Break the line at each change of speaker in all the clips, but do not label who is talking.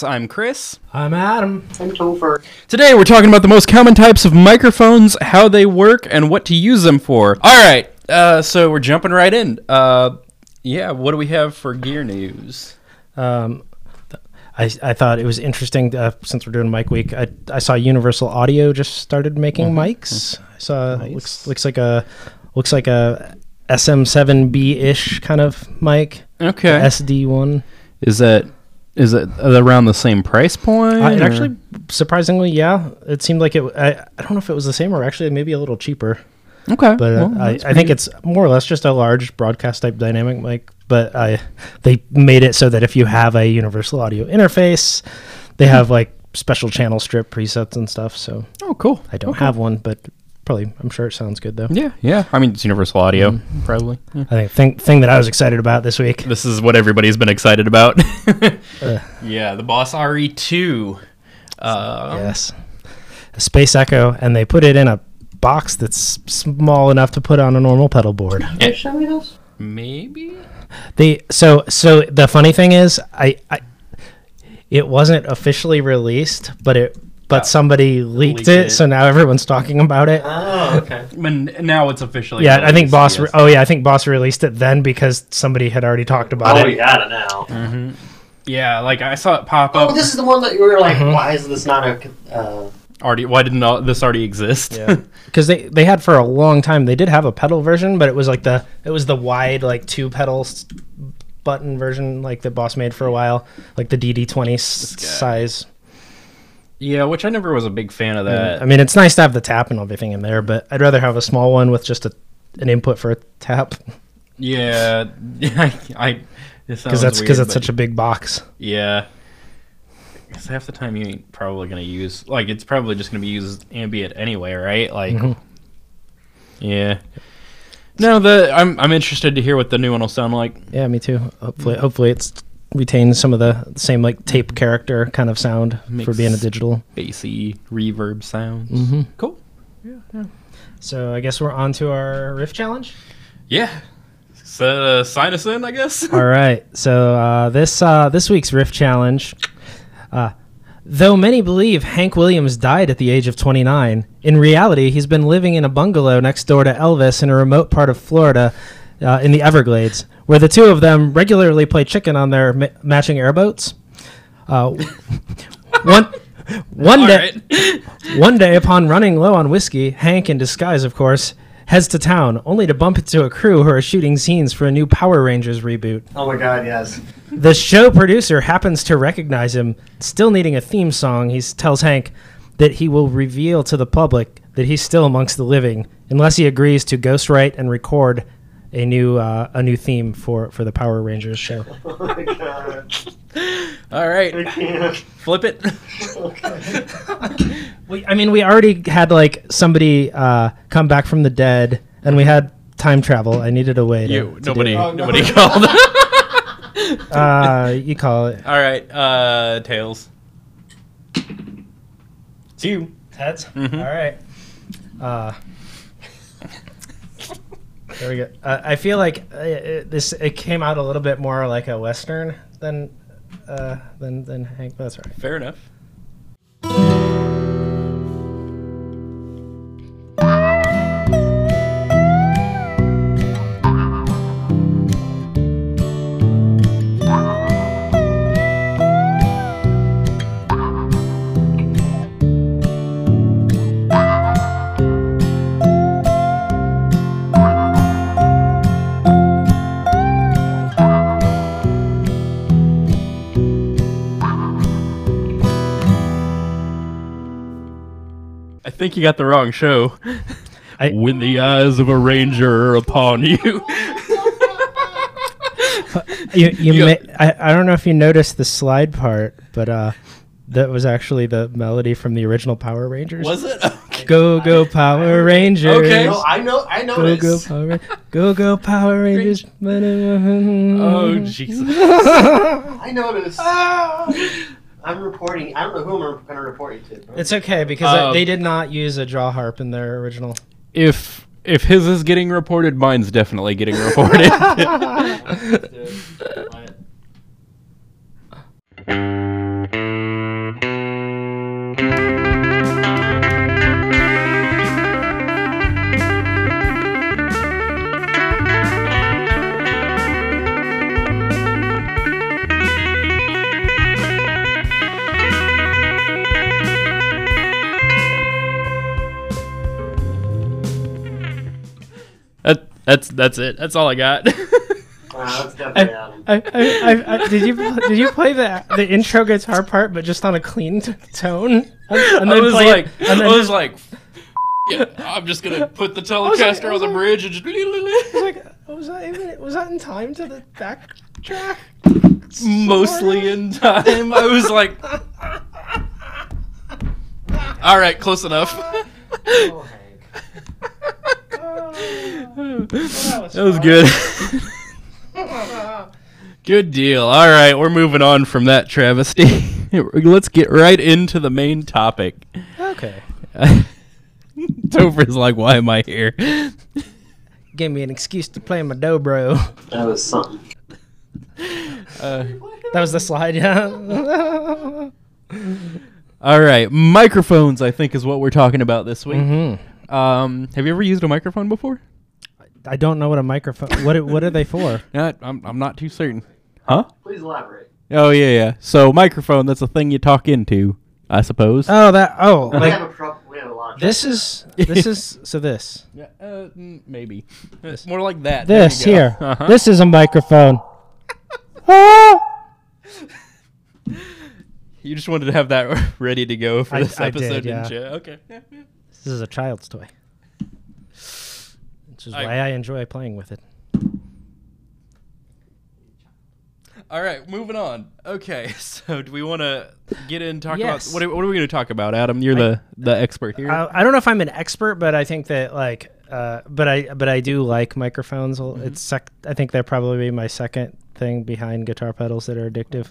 Thoughts. I'm Chris.
I'm Adam.
I'm Topher.
Today we're talking about the most common types of microphones, how they work, and what to use them for. All right, uh, so we're jumping right in. Uh, yeah, what do we have for gear news?
Um, I, I thought it was interesting uh, since we're doing mic week. I, I saw Universal Audio just started making mics. I saw looks looks like a looks like a SM7B ish kind of mic.
Okay,
SD one.
is that is it around the same price point?
Uh, actually surprisingly, yeah, it seemed like it. I, I don't know if it was the same or actually maybe a little cheaper.
okay,
but uh,
well,
I, I think it's more or less just a large broadcast type dynamic mic. But I, they made it so that if you have a universal audio interface, they have like special channel strip presets and stuff. So
oh cool.
I don't have one, but probably I'm sure it sounds good though.
Yeah, yeah. I mean, it's Universal Audio, probably. Yeah.
I think thing thing that I was excited about this week.
This is what everybody's been excited about. yeah, the Boss RE2. Uh,
yes, a Space Echo, and they put it in a box that's small enough to put on a normal pedal board.
Can you show me those?
Maybe.
They so so the funny thing is I, I it wasn't officially released, but it but somebody leaked,
Leaked
it,
it.
so now everyone's talking about it.
Oh, okay.
When now it's officially.
yeah, I think Boss.
yes.
Re- oh yeah, I think Boss released it then because somebody had already talked about it.
Oh,
it.
we got it now.
Yeah, like I saw it pop up.
Oh, this is the one that you were like,
Mhm.
why is this not a? Uh,
already. Why didn't all, this already exist?
Yeah, because they they had for a long time. They did have a pedal version, but it was like the it was the wide like two pedals button version like the Boss made for a while, like the DD20 s-
guy.
size.
Yeah, which I never was a big fan of that.
I mean, it's nice to have the tap and everything in there, but I'd rather have a small one with just a an input for a tap
yeah, I.
Because that's because it's such a big box.
Yeah. Because half the time you ain't probably gonna use like it's probably just gonna be used ambient anyway, right? Like,
Mhm.
yeah. No, the I'm I'm interested to hear what the new one will sound like.
Yeah, me too. Hopefully, hopefully it's retains some of the same like tape character kind of sound for being a digital.
Bassy reverb sounds.
Mhm.
Cool.
So I guess we're on to our riff challenge.
Yeah. So uh, sign us in, I guess.
All right. So uh, this uh, this week's riff challenge. Uh, though many believe Hank Williams died at the age of 29, in reality he's been living in a bungalow next door to Elvis in a remote part of Florida, uh, in the Everglades, where the two of them regularly play chicken on their ma- matching airboats. Uh, one one
All
day.
right.
One day, upon running low on whiskey, Hank, in disguise of course, heads to town, only to bump into a crew who are shooting scenes for a new Power Rangers reboot.
oh my God, yes.
The show producer happens to recognize him, still needing a theme song. He tells Hank that he will reveal to the public that he's still amongst the living unless he agrees to ghostwrite and record a new uh, a new theme for, for the Power Rangers show.
Oh my God.
All right.
I can't.
Flip it.
We, I mean, we already had like somebody uh, come back from the dead, and we had time travel. I needed a way to.
You
to
nobody
do
Oh, no.
nobody called.
Uh, you call it
All right. Uh, tails. It's you.
heads.
Mhm.
All right. Uh, there we go. Uh, I feel like uh, it, this it came out a little bit more like a western than uh, than than Hank. That's right.
Fair enough. Think you got the wrong show.
I-
when the eyes of a ranger are upon you.
You you
Yeah.
may, I I don't know if you noticed the slide part, but uh, that was actually the melody from the original Power Rangers.
Was it? Okay.
Go go Power Rangers.
Okay.
No, I know. I know
Go go. Power Ra- Go go Power Rangers.
Oh Jesus!
I noticed. I'm reporting. I don't know who I'm going to report you to. bro.
It's okay because
Um,
they did not use a jaw harp in their original.
If if his is getting reported, mine's definitely getting reported.
Dude, quiet.
That's that's it. That's all I got.
Wow, that's definitely Adam.
I, I, I, I, did you did you play the the intro guitar part, but just on a clean t- tone? And,
I was
play it-
like,
and then
I was
just-
like, yeah, I'm just gonna put the
was like-
Telecaster on the
like-
bridge and just
I was like, was that even was that in time to the back track?
mostly in time. I was like, all right, close enough.
Oh, Hank.
That was good. good deal. All right, we're moving on from that travesty. Let's get right into the main topic.
Okay,
Topher's like, why am I here?
gave me an excuse to play my dobro.
That was something.
Uh,
That was the slide, yeah.
all right, microphones. I think is what we're talking about this week.
hmm
Um, have you ever used a microphone before?
I don't know what a microphone. What what are they for?
Not, I'm, I'm not too certain. Huh?
Please elaborate.
Oh yeah, yeah. So microphone. That's a thing you talk into, I suppose.
Oh, that. Oh,
we
like
have a pro- we have a lot.
This is this is so this
Yeah, uh, mm, maybe. It's more like that. There
this
you go.
here.
Uh-huh.
This is a microphone. Ah!
You just wanted to have that ready to go for
I-
this
I did,
episode,
yeah.
didn't you? Okay. Yeah, yeah.
This is a child's toy. Which is
I-
why I enjoy playing with it.
All right, moving on. Okay, so do we want to get in and talk
Yes.
about what? Are, what are we going to talk about, Adam? You're the the expert here.
I, I don't know if I'm an expert, but I think that like, uh, but I but I do like microphones.
Mm-hmm.
It's sec- I think they're probably my second thing behind guitar pedals that are addictive,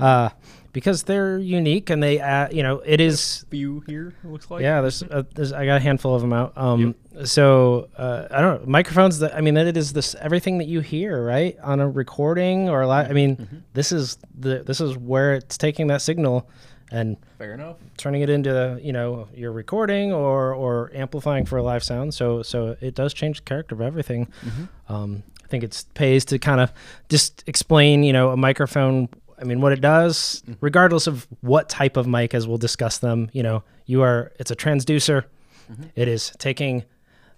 uh, because they're unique and they you know it is
Few here. It looks like.
yeah. There's, uh, there's I got a handful of them out. Um, so uh, I don't know microphones. That I mean, it is this everything that you hear right on a recording or li- I mean,
Mm-hmm.
this is the this is where it's taking that signal and
Fair enough.
turning it into you know your recording or or amplifying for a live sound. So so it does change the character of everything. Um, I think it pays to kind of just explain you know a microphone. I mean, what it does, regardless of what type of mic, as we'll discuss them. You know, you are it's a transducer. It is taking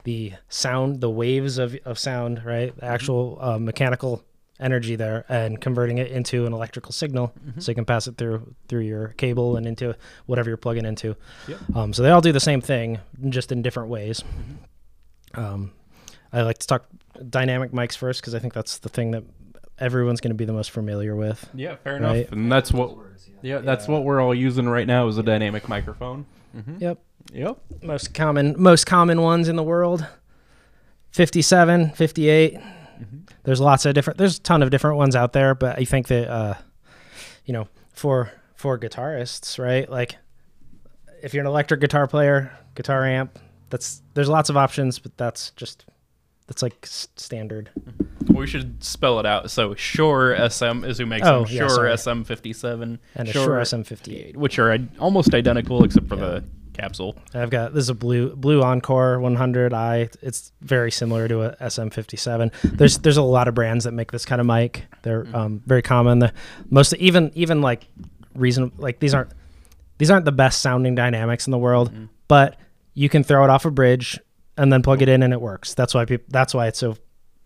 the sound, the waves of, of sound, right? The actual uh, mechanical energy there, and converting it into an electrical signal, so you can pass it through through your cable and into whatever you're plugging into.
Yep.
Um, so they all do the same thing, just in different ways. Um, I like to talk dynamic mics first because I think that's the thing that everyone's going to be the most familiar with.
Yeah, fair
Right.
enough. And that's what.
Yeah.
Yeah, that's what we're all using right now is a dynamic microphone. Mm-hmm.
Yep.
Yep.
most common most common ones in the world 57 58 there's lots of different there's a ton of different ones out there but i think that uh you know for for guitarists right like if you're an electric guitar player guitar amp that's there's lots of options but that's just that's like s- standard
We should spell it out. So Shure SM is who makes
Oh,
them.
yeah,
Shure
sorry.
SM57
and a Shure SM58
which are i- almost identical except for the capsule.
I've got this is a blue blue Encore 100i. It's very similar to a SM57. There's there's a lot of brands that make this kind of mic. They're um, very common. The most even even like reason like these aren't these aren't the best sounding dynamics in the world, but you can throw it off a bridge and then plug it in and it works. That's why people. That's why it's so.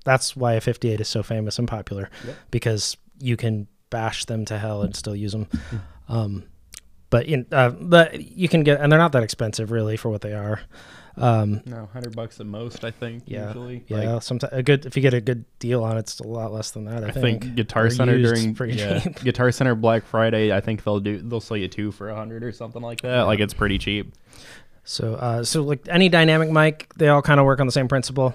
That's why a 58 is so famous and popular because you can bash them to hell and still use them. Um, but in, uh, but you can get and they're not that expensive really for what they are. Um,
No, hundred bucks at most, I think.
yeah,
usually.
yeah.
Like,
sometimes a good if you get a good deal on it, it's a lot less than that. I,
I think Guitar
Or
Center during
pretty
yeah. Guitar Center Black Friday, I think they'll do they'll sell you two for a hundred or something like that. Like it's pretty cheap.
So, uh, so like any dynamic mic, they all kind of work on the same principle.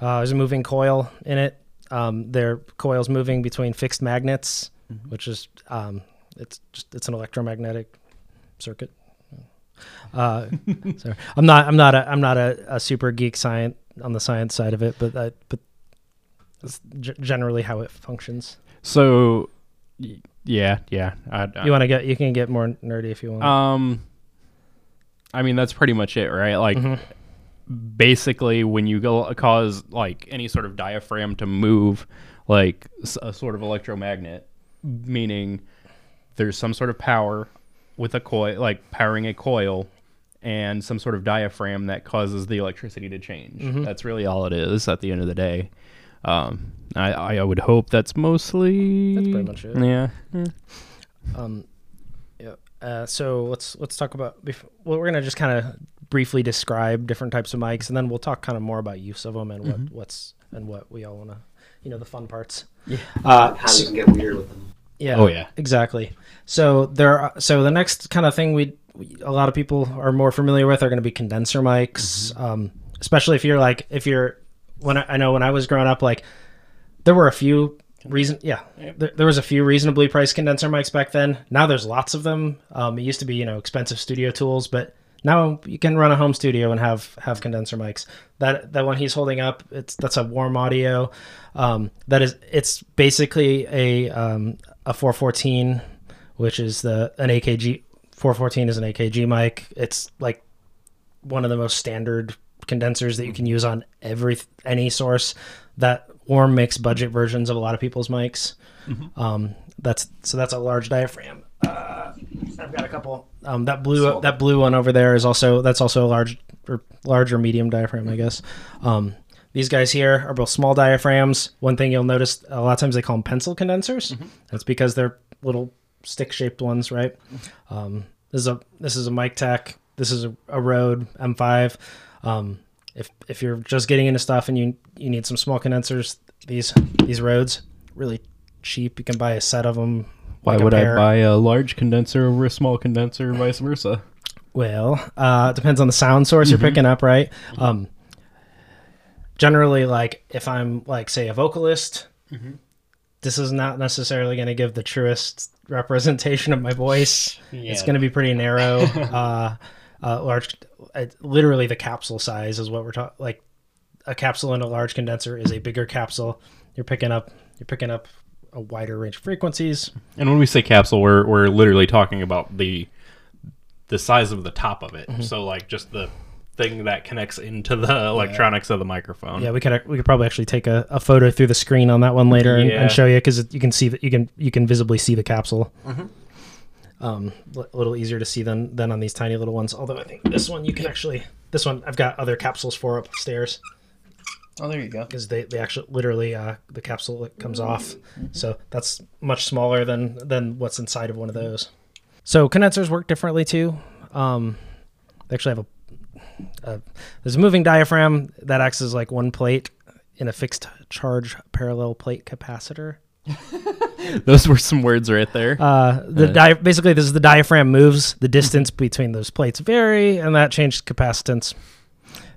Uh, there's a moving coil in it. Um, their coils moving between fixed magnets, which is um, it's just it's an electromagnetic circuit. Uh, sorry, I'm not I'm not a I'm not a, a super geek science on the science side of it, but I, but that's g- generally how it functions.
So, yeah, yeah. I, I,
You want to get you can get more nerdy if you want.
um, I mean that's pretty much it, right? Like
Mhm.
basically when you go cause like any sort of diaphragm to move like a sort of electromagnet meaning there's some sort of power with a coil like powering a coil and some sort of diaphragm that causes the electricity to change.
Mm-hmm.
That's really all it is at the end of the day. Um, I, I would hope that's mostly.
That's pretty much it.
Yeah. yeah.
Um. Uh, so let's let's talk about. Bef- well, we're gonna just kind of briefly describe different types of mics, and then we'll talk kind of more about use of them and what what's and what we all want to, you know, the fun parts.
Yeah.
Uh,
How you can get weird with them.
yeah.
Oh, yeah.
Exactly. So there. Are, so the next kind of thing we, we a lot of people are more familiar with are going to be condenser mics, um, especially if you're like if you're when I, I know when I was growing up, like there were a few reason yeah. There, there was a few reasonably priced condenser mics back then. Now there's lots of them. Um, it used to be you know expensive studio tools but now you can run a home studio and have have condenser mics. That that one he's holding up it's that's a warm audio. Um, that is it's basically a um, a 414 which is the an akg 414 is an akg mic. It's like one of the most standard condensers that you can use on every any source. That warm makes budget versions of a lot of people's mics. Um, that's so that's a large diaphragm. Uh, i've got a couple. Um, that blue that blue one over there is also that's also a large or large or medium diaphragm i guess. Um, these guys here are both small diaphragms. One thing you'll notice a lot of times they call them pencil condensers. That's because they're little stick shaped ones right? Um, this is a this is a mic tech. This is a, a Rode M5. Um, if if you're just getting into stuff and you you need some small condensers, these these Rodes really cheap. You can buy a set of them.
Why would I buy a large condenser over a small condenser, or vice versa?
Well, uh, it depends on the sound source you're picking up, right? Um, generally, like if I'm like say a vocalist, this is not necessarily going to give the truest representation of my voice. It's going to be pretty narrow. uh, uh, large, uh, literally the capsule size is what we're talking. Like a capsule in a large condenser is a bigger capsule. You're picking up you're picking up a wider range of frequencies.
And when we say capsule, we're we're literally talking about the the size of the top of it.
Mm-hmm.
So like just the thing that connects into the electronics of the microphone.
Yeah, we could we could probably actually take a, a photo through the screen on that one later and,
Yeah.
and show you because you can see that you can you can visibly see the capsule. Um, a little easier to see than than on these tiny little ones. Although I think this one you can actually this one I've got other capsules for upstairs
Oh, there you go.
because they, they actually literally uh, the capsule comes off. So that's much smaller than than what's inside of one of those. So condensers work differently too. Um, they actually have a, a there's a moving diaphragm that acts as like one plate in a fixed charge parallel plate capacitor.
Those were some words right there.
Uh, the di- basically this is the diaphragm moves, the distance between those plates vary, and that changes capacitance.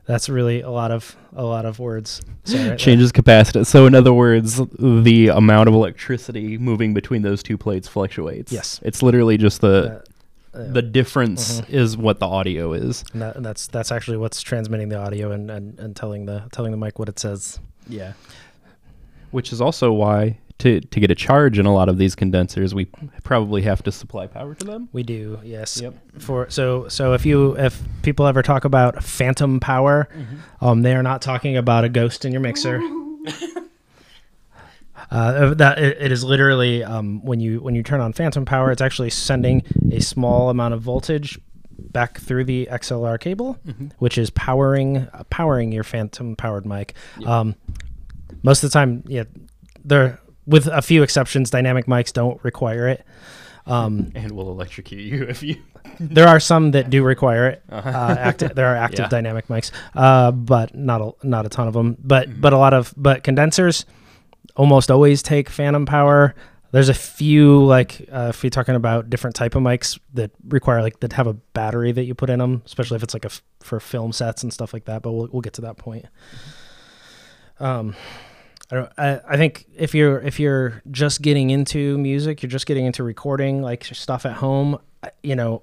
That's really a lot of a lot of words. So right there.
Changes capacitance. So in other words, the amount of electricity moving between those two plates fluctuates.
Yes.
It's literally just the
Uh,
the difference is what the audio is.
And, that, and that's that's actually what's transmitting the audio and, and, and telling the telling the mic what it says.
Yeah. Which is also why to to get a charge in a lot of these condensers, we probably have to supply power to them.
We do, yes.
Yep.
For so so if you if people ever talk about phantom power, um, they are not talking about a ghost in your mixer. Uh, that it, it is literally um, when you when you turn on phantom power, it's actually sending a small amount of voltage back through the XLR cable, which is powering uh, powering your phantom powered mic. Um, most of the time, yeah, there with a few exceptions, dynamic mics don't require it. Um,
And will electrocute you if you
there are some that do require it. Uh, active, there are active
Yeah.
dynamic mics, uh, but not a, not a ton of them. But but a lot of but condensers almost always take phantom power. There's a few like uh, if you're talking about different type of mics that require like that have a battery that you put in them, especially if it's like a f- for film sets and stuff like that. But we'll we'll get to that point. Um, I don't. I, I think if you're if you're just getting into music, you're just getting into recording like stuff at home. Uh, you know,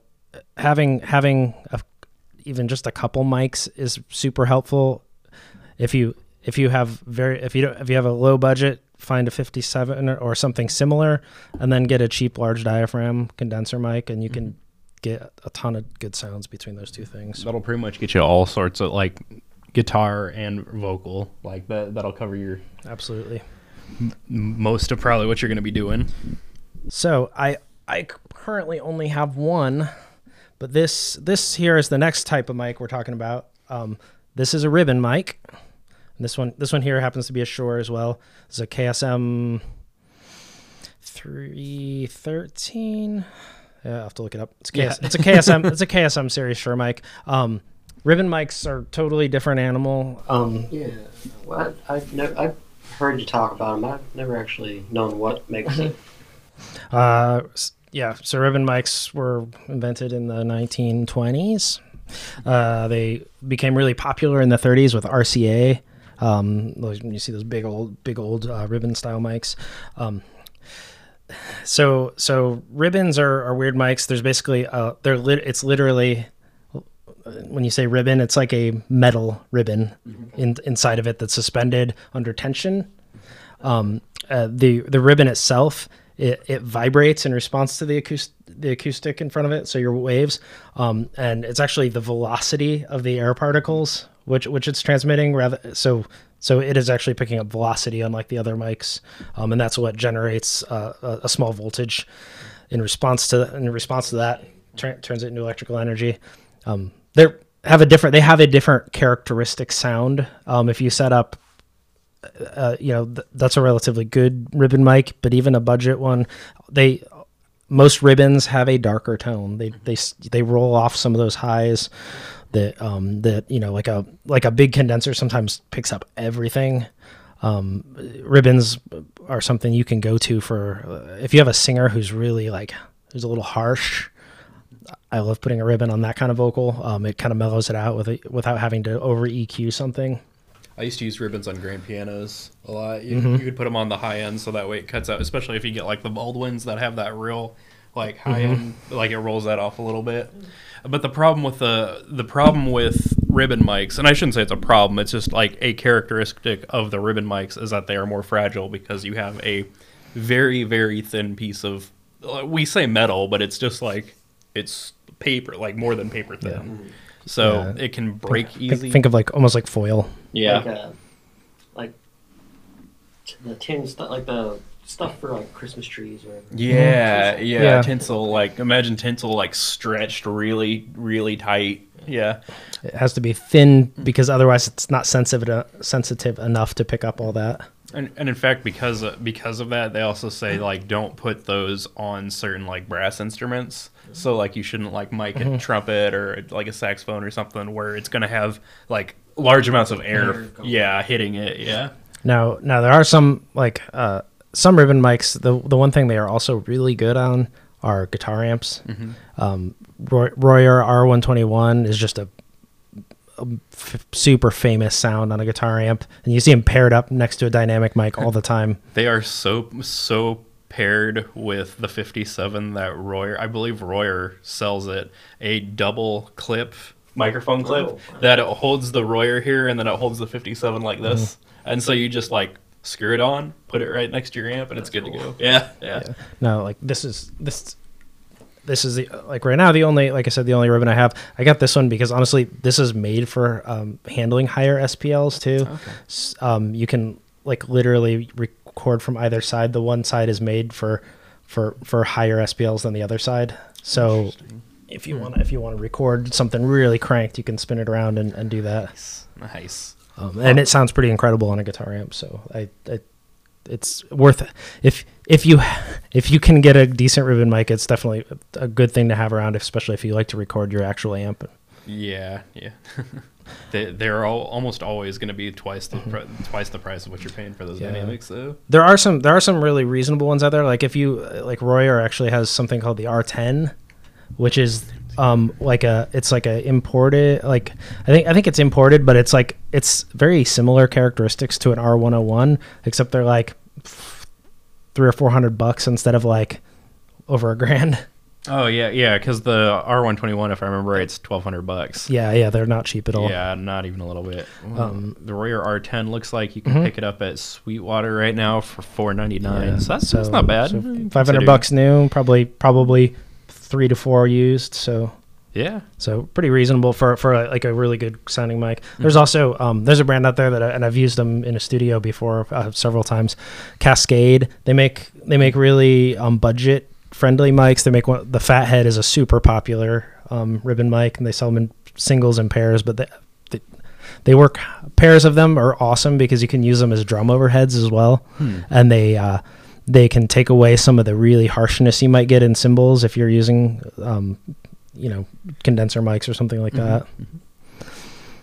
having having a, even just a couple mics is super helpful. If you if you have very if you don't if you have a low budget, find a 57 or, or something similar, and then get a cheap large diaphragm condenser mic, and you can mm-hmm. get a ton of good sounds between those two things.
that'll pretty much get you all sorts of like guitar and vocal. Like that that'll cover your
Absolutely.
m- most of probably what you're going to be doing.
So I I currently only have one, but this this here is the next type of mic we're talking about. Um, this is a ribbon mic. This one this one here happens to be a Shure as well. It's a KSM 313. Yeah, I have to look it up. It's, KS,
Yeah.
it's a KSM. it's a KSM series Shure mic. Um, ribbon mics are totally different animal. Um,
Yeah. Well, I, I've never I've heard you talk about them. I've never actually known what makes it.
Uh, yeah, so ribbon mics were invented in the 1920s. Uh, they became really popular in the 30s with RCA. Um, those- you see those big old, big old uh, ribbon style mics. Um, so, so ribbons are, are weird mics. There's basically, uh, they're lit- it's literally when you say ribbon, it's like a metal ribbon in, inside of it that's suspended under tension. Um, uh, the the ribbon itself it, it vibrates in response to the acoustic the acoustic in front of it, so your waves, um, and it's actually the velocity of the air particles which which it's transmitting rather so so it is actually picking up velocity unlike the other mics, um, and that's what generates uh, a, a small voltage in response to in response to that tra- turns it into electrical energy. Um, they have a different they have a different characteristic sound. Um, if you set up uh, you know th- that's a relatively good ribbon mic, but even a budget one, they most ribbons have a darker tone. They they they roll off some of those highs that um that you know like a like a big condenser sometimes picks up everything. Um, ribbons are something you can go to for uh, if you have a singer who's really like who's a little harsh. I love putting a ribbon on that kind of vocal. Um, it kind of mellows it out with it, without having to over EQ something.
I used to use ribbons on grand pianos a lot. You,
Mm-hmm.
you could put them on the high end so that way it cuts out, especially if you get like the Baldwins that have that real like high
Mm-hmm.
end, like it rolls that off a little bit. But the problem with the the problem with ribbon mics, and I shouldn't say it's a problem, it's just like a characteristic of the ribbon mics is that they are more fragile because you have a very very thin piece of we say metal, but it's just like it's paper, like more than paper thin. So
Yeah.
it can break
Think,
easy.
think of like almost like foil.
yeah.
Like, uh, like the tin stuff, like the stuff for like Christmas trees or.
Yeah, yeah,
Yeah.
tinsel. Like imagine tinsel like stretched really, really tight. Yeah,
It has to be thin because otherwise it's not sensitive uh, sensitive enough to pick up all that.
and, and in fact, because because of that, they also say like don't put those on certain like brass instruments. So like you shouldn't like mic a trumpet or like a saxophone or something where it's gonna have like large amounts of air.
Air.
Yeah, hitting it. Yeah.
Now, now there are some like uh, some ribbon mics. The the one thing they are also really good on are guitar amps. Um, Roy, Royer R121 is just a, a f- super famous sound on a guitar amp, and you see them paired up next to a dynamic mic all the time.
They are so so paired with the 57 that Royer, I believe Royer sells it a double clip microphone clip
Oh.
that it holds the Royer here and then it holds the 57 like this, and so you just like screw it on, put it right next to your amp, and it's good to go. Yeah, yeah,
No, like this is this this is the like right now the only like I said the only ribbon I have. I got this one because honestly this is made for um, handling higher SPLs too. S- Um, you can like literally record from either side. The one side is made for for for higher SPLs than the other side. So if you want if you want to record something really cranked, you can spin it around and, and do that.
nice.
Um, and it sounds pretty incredible on a guitar amp. So I, I it's worth it. if if you if you can get a decent ribbon mic, it's definitely a good thing to have around, especially if you like to record your actual amp.
Yeah, yeah. they they're all almost always going to be twice the pri- twice the price of what you're paying for those
Yeah.
dynamics though.
There are some there are some really reasonable ones out there. Like if you like Royer actually has something called the R10, which is um like a it's like a imported like I think I think it's imported, but it's like it's very similar characteristics to an R101, except they're like three or four hundred bucks instead of like over a grand.
Oh yeah, yeah, because the R121, if I remember right, it's 1200 bucks.
Yeah, yeah, they're not cheap at all.
Yeah, not even a little bit.
Um,
the Royer R10 looks like you can
Mhm.
pick it up at Sweetwater right now for 4.99.
Yeah,
So that's, that's not bad.
so Five hundred bucks new, probably probably three to four used. So
Yeah.
so pretty reasonable for for a, like a really good sounding mic.
Mm-hmm.
There's also um, there's a brand out there that I, and I've used them in a studio before uh, several times. Cascade. They make they make really um, budget friendly mics. They make one. The Fathead is a super popular um, ribbon mic, and they sell them in singles and pairs. But they, they they work pairs of them are awesome because you can use them as drum overheads as well,
Hmm.
and they uh, they can take away some of the really harshness you might get in cymbals if you're using um, you know condenser mics or something like that.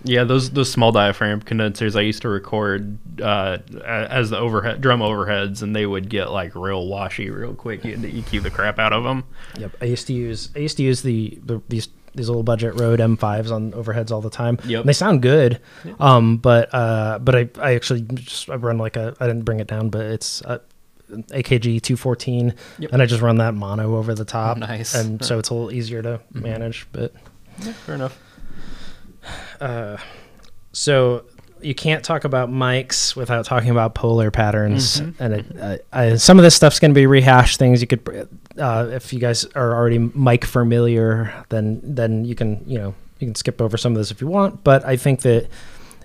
Yeah, those those small diaphragm condensers I used to record uh, as the overhead drum overheads, and they would get like real washy real quick. You had to EQ the crap out of them.
Yep, I used to use I used to use the, the these these little budget Rode M5s on overheads all the time.
Yep.
And they sound good, um, but uh, but I, I actually just I run like a I didn't bring it down, but it's a AKG 214,
Yep.
and I just run that mono over the top.
nice.
and so it's a little easier to manage. But yeah,
fair enough.
Uh, so you can't talk about mics without talking about polar patterns, and it, uh, I, some of this stuff's going to be rehashed things. You could, uh, if you guys are already mic familiar, then then you can you know you can skip over some of this if you want. But I think that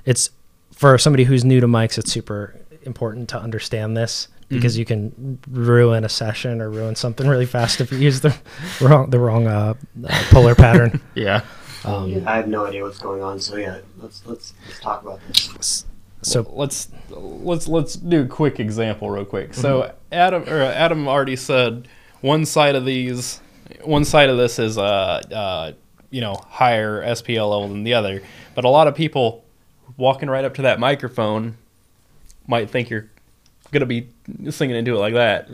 it's for somebody who's new to mics, it's super important to understand this because you can ruin a session or ruin something really fast if you use the wrong the wrong uh, uh, polar pattern.
Yeah.
Um,
yeah, I have no idea what's going on. So yeah, let's let's let's talk about this.
So
let's let's let's do a quick example real quick. So Adam or Adam already said one side of these, one side of this is uh, uh you know higher SPL level than the other, but a lot of people walking right up to that microphone might think you're gonna be singing into it like that.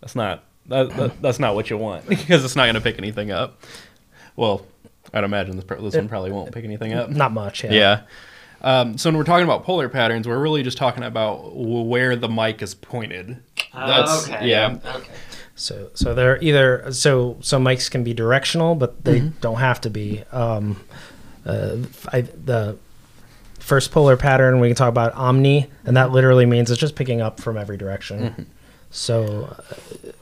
That's not that, that that's not what you want because it's not gonna pick anything up. Well, I'd imagine this, pro- this one probably won't pick anything up.
not much. Yeah.
Yeah. Um, so when we're talking about polar patterns, we're really just talking about where the mic is pointed. That's-
okay.
yeah.
Okay.
So so they're either so so mics can be directional, but they don't have to be. Um, uh, I, the first polar pattern we can talk about omni, and that literally means it's just picking up from every direction. So. Uh,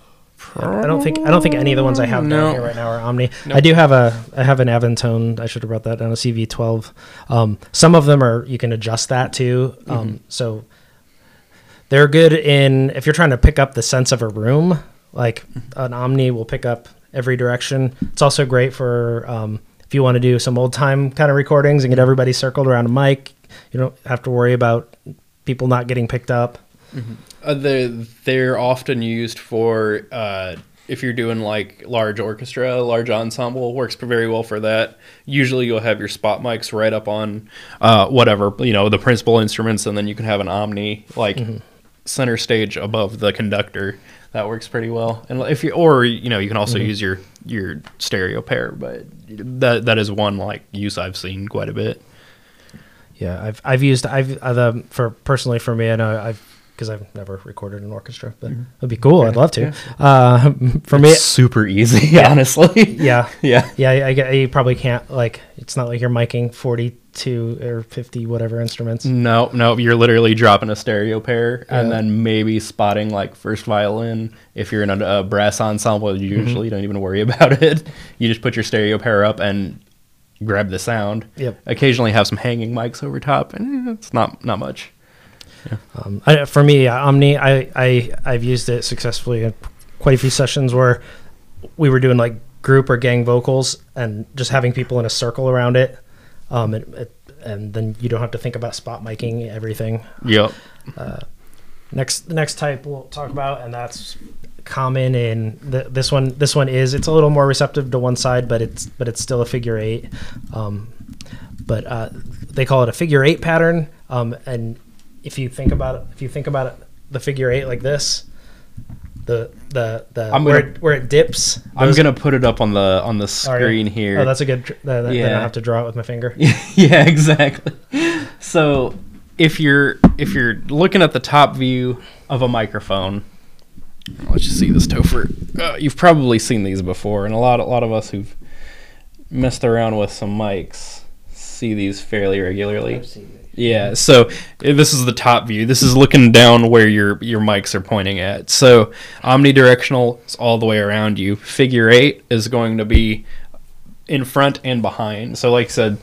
I don't think I don't think any of the ones I have
No.
down here right now are Omni.
Nope.
I do have a I have an Avantone. I should have brought that down a CV12. Um, some of them are you can adjust that too. Um, So they're good in if you're trying to pick up the sense of a room. Like an Omni will pick up every direction. It's also great for um, if you want to do some old time kind of recordings and get everybody circled around a mic. You don't have to worry about people not getting picked up.
Uh, they're, they're often used for uh, if you're doing like large orchestra, large ensemble, works very well for that. Usually you'll have your spot mics right up on uh, whatever, you know, the principal instruments, and then you can have an Omni like center stage above the conductor. That works pretty well. And if you, or you know, you can also use your your stereo pair, but that that is one like use I've seen quite a bit.
Yeah, I've I've used I've uh, the for personally for me I know I've because I've never recorded an orchestra, but it'd be cool. I'd love to. Uh, for me,
It's super easy, honestly.
yeah,
yeah.
yeah, I, get you probably can't like it's not like you're miking forty two or fifty whatever instruments.
No, no, you're literally dropping a stereo pair and then maybe spotting like first violin. If you're in a, a brass ensemble, you
Mm-hmm.
usually don't even worry about it. You just put your stereo pair up and grab the sound.
Yep.
Occasionally have some hanging mics over top, and it's not not much.
Um, I, for me, uh, Omni, I, I I've used it successfully in quite a few sessions where we were doing like group or gang vocals and just having people in a circle around it. Um, it, it, and then you don't have to think about spot miking everything.
Yep.
Next, the next type we'll talk about, and that's common in the, this one. This one is it's a little more receptive to one side, but it's but it's still a figure eight. Um, but uh, they call it a figure eight pattern. Um, and if you think about it, if you think about it, the figure eight like this, the the the
I'm
where
gonna-
it, where it dips.
I'm gonna put it up on the on the
Are you?
screen here.
Oh, that's a good. tr- Then then I have to draw it with my finger.
yeah, exactly. So if you're if you're looking at the top view of a microphone, let's just see this Topher. Uh, you've probably seen these before, and a lot a lot of us who've messed around with some mics see these fairly regularly.
I've seen it.
Yeah, so uh, this is the top view. This is looking down where your your mics are pointing at. So omnidirectional is all the way around you. Figure eight is going to be in front and behind. So like I said,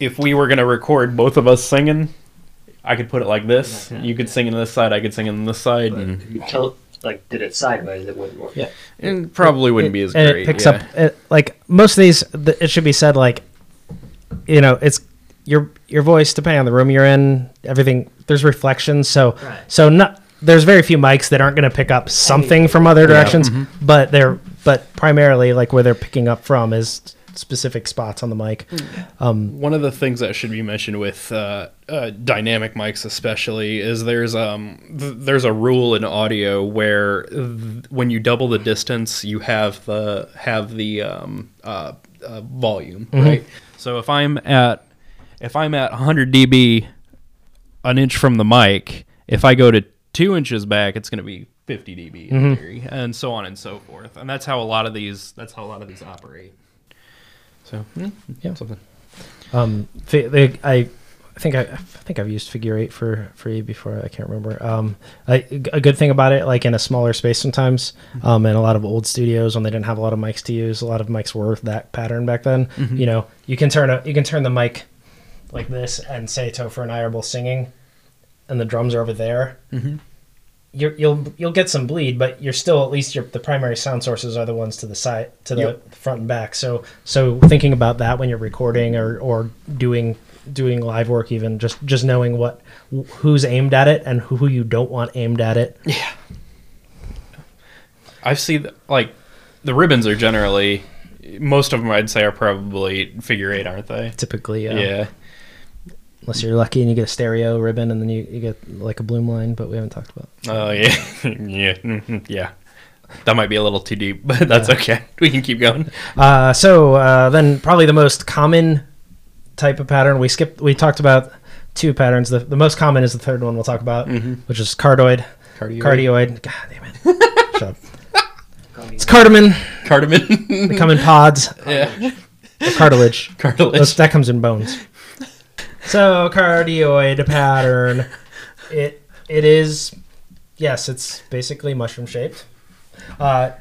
if we were gonna record both of us singing, I could put it like this.
Yeah.
You could sing in this side, I could sing in this side,
But
and
if you tilt like did it sideways, it wouldn't work.
Yeah.
And probably wouldn't be as
and
great.
it picks
yeah.
up it, like most of these. th- It should be said like, you know, it's your your voice depending on the room you're in. Everything there's reflections, so
Right.
so not there's very few mics that aren't going to pick up something from other directions,
Mm-hmm.
but they're but primarily like where they're picking up from is specific spots on the mic. Um,
One of the things that should be mentioned with uh, uh, dynamic mics, especially, is there's um th- there's a rule in audio where th- when you double the distance, you have the have the um, uh, uh, volume, right? So if I'm at if I'm at 100 dB, an inch from the mic, if I go to two inches back, it's going to be 50 dB in theory, and so on and so forth. And that's how a lot of these that's how a lot of these operate. So mm,
Yeah.
something.
Um, they, I, I think I, I think I've used figure eight for for you before. I can't remember. Um, I, a good thing about it, like in a smaller space sometimes, um, in a lot of old studios when they didn't halve a lot of mics to use, a lot of mics were that pattern back then. You know, you can turn a you can turn the mic like this and say Topher and I are both singing, and the drums are over there. You're, you'll you'll get some bleed, but you're still at least your the primary sound sources are the ones to the side to the
Yep.
front and back. So so thinking about that when you're recording or or doing doing live work, even just just knowing what who's aimed at it and who, you don't want aimed at it.
Yeah i've seen like the ribbons are generally most of them I'd say are probably figure eight, aren't they?
Typically, uh,
Yeah.
Unless you're lucky and you get a stereo ribbon and then you, you get like a Blumlein, but we haven't talked about.
Oh yeah, yeah, mhm, yeah. That might be a little too deep, but that's okay. We can keep going.
Uh, so uh, then probably the most common type of pattern we skipped. We talked about two patterns. The, the most common is the third one we'll talk about, which is cardioid.
Cardioid.
Cardioid. God damn it. Shut up. It's cardamom.
Cardamom.
They come in pods.
yeah.
Or cartilage.
Cartilage.
Those- that comes in bones. So cardioid pattern. It it is yes, it's basically mushroom shaped. Uh,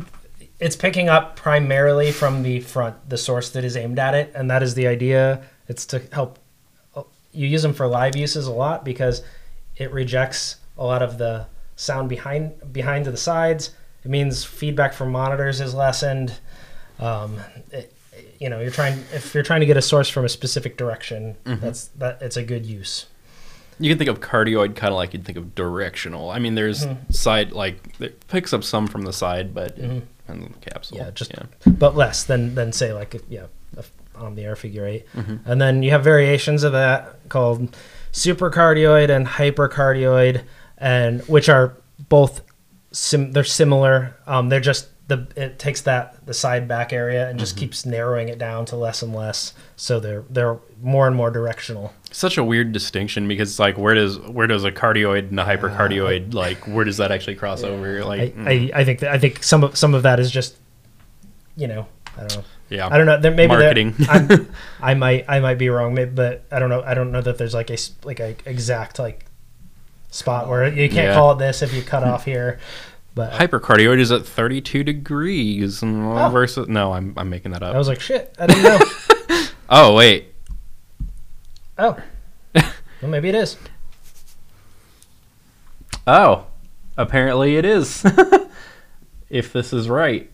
it's picking up primarily from the front, the source that is aimed at it, and that is the idea. It's to help. You use them for live uses a lot because it rejects a lot of the sound behind behind to the sides. It means feedback from monitors is lessened. Um, it, you know, you're trying if you're trying to get a source from a specific direction, that's that it's a good use.
You can think of cardioid kind of like you'd think of directional. I mean, there's side like it picks up some from the side, but on the capsule.
Yeah, just yeah. but less than than say like if- yeah, a- on the air figure 8
Mm-hmm.
and then you have variations of that called supercardioid and hypercardioid, and which are both sim- they're similar. Um, they're just the it takes that the side back area and just
Mm-hmm.
keeps narrowing it down to less and less, so they're they're more and more directional.
such a weird distinction because it's like where does where does a cardioid and a hypercardioid like where does that actually cross over?
I,
Like, mm,
I, I think that, I think some of some of that is just you know I don't know.
yeah,
I don't know. There, maybe
Marketing.
I might I might be wrong, maybe, but I don't know. I don't know that there's like a like a exact like spot where you can't
Yeah.
call it this if you cut off here. But uh,
Hypercardioid is at 32 degrees
Oh.
versus no, I'm I'm making that up.
I was like, shit, I didn't know.
oh wait,
oh, well, maybe it is.
oh, apparently it is. if this is right,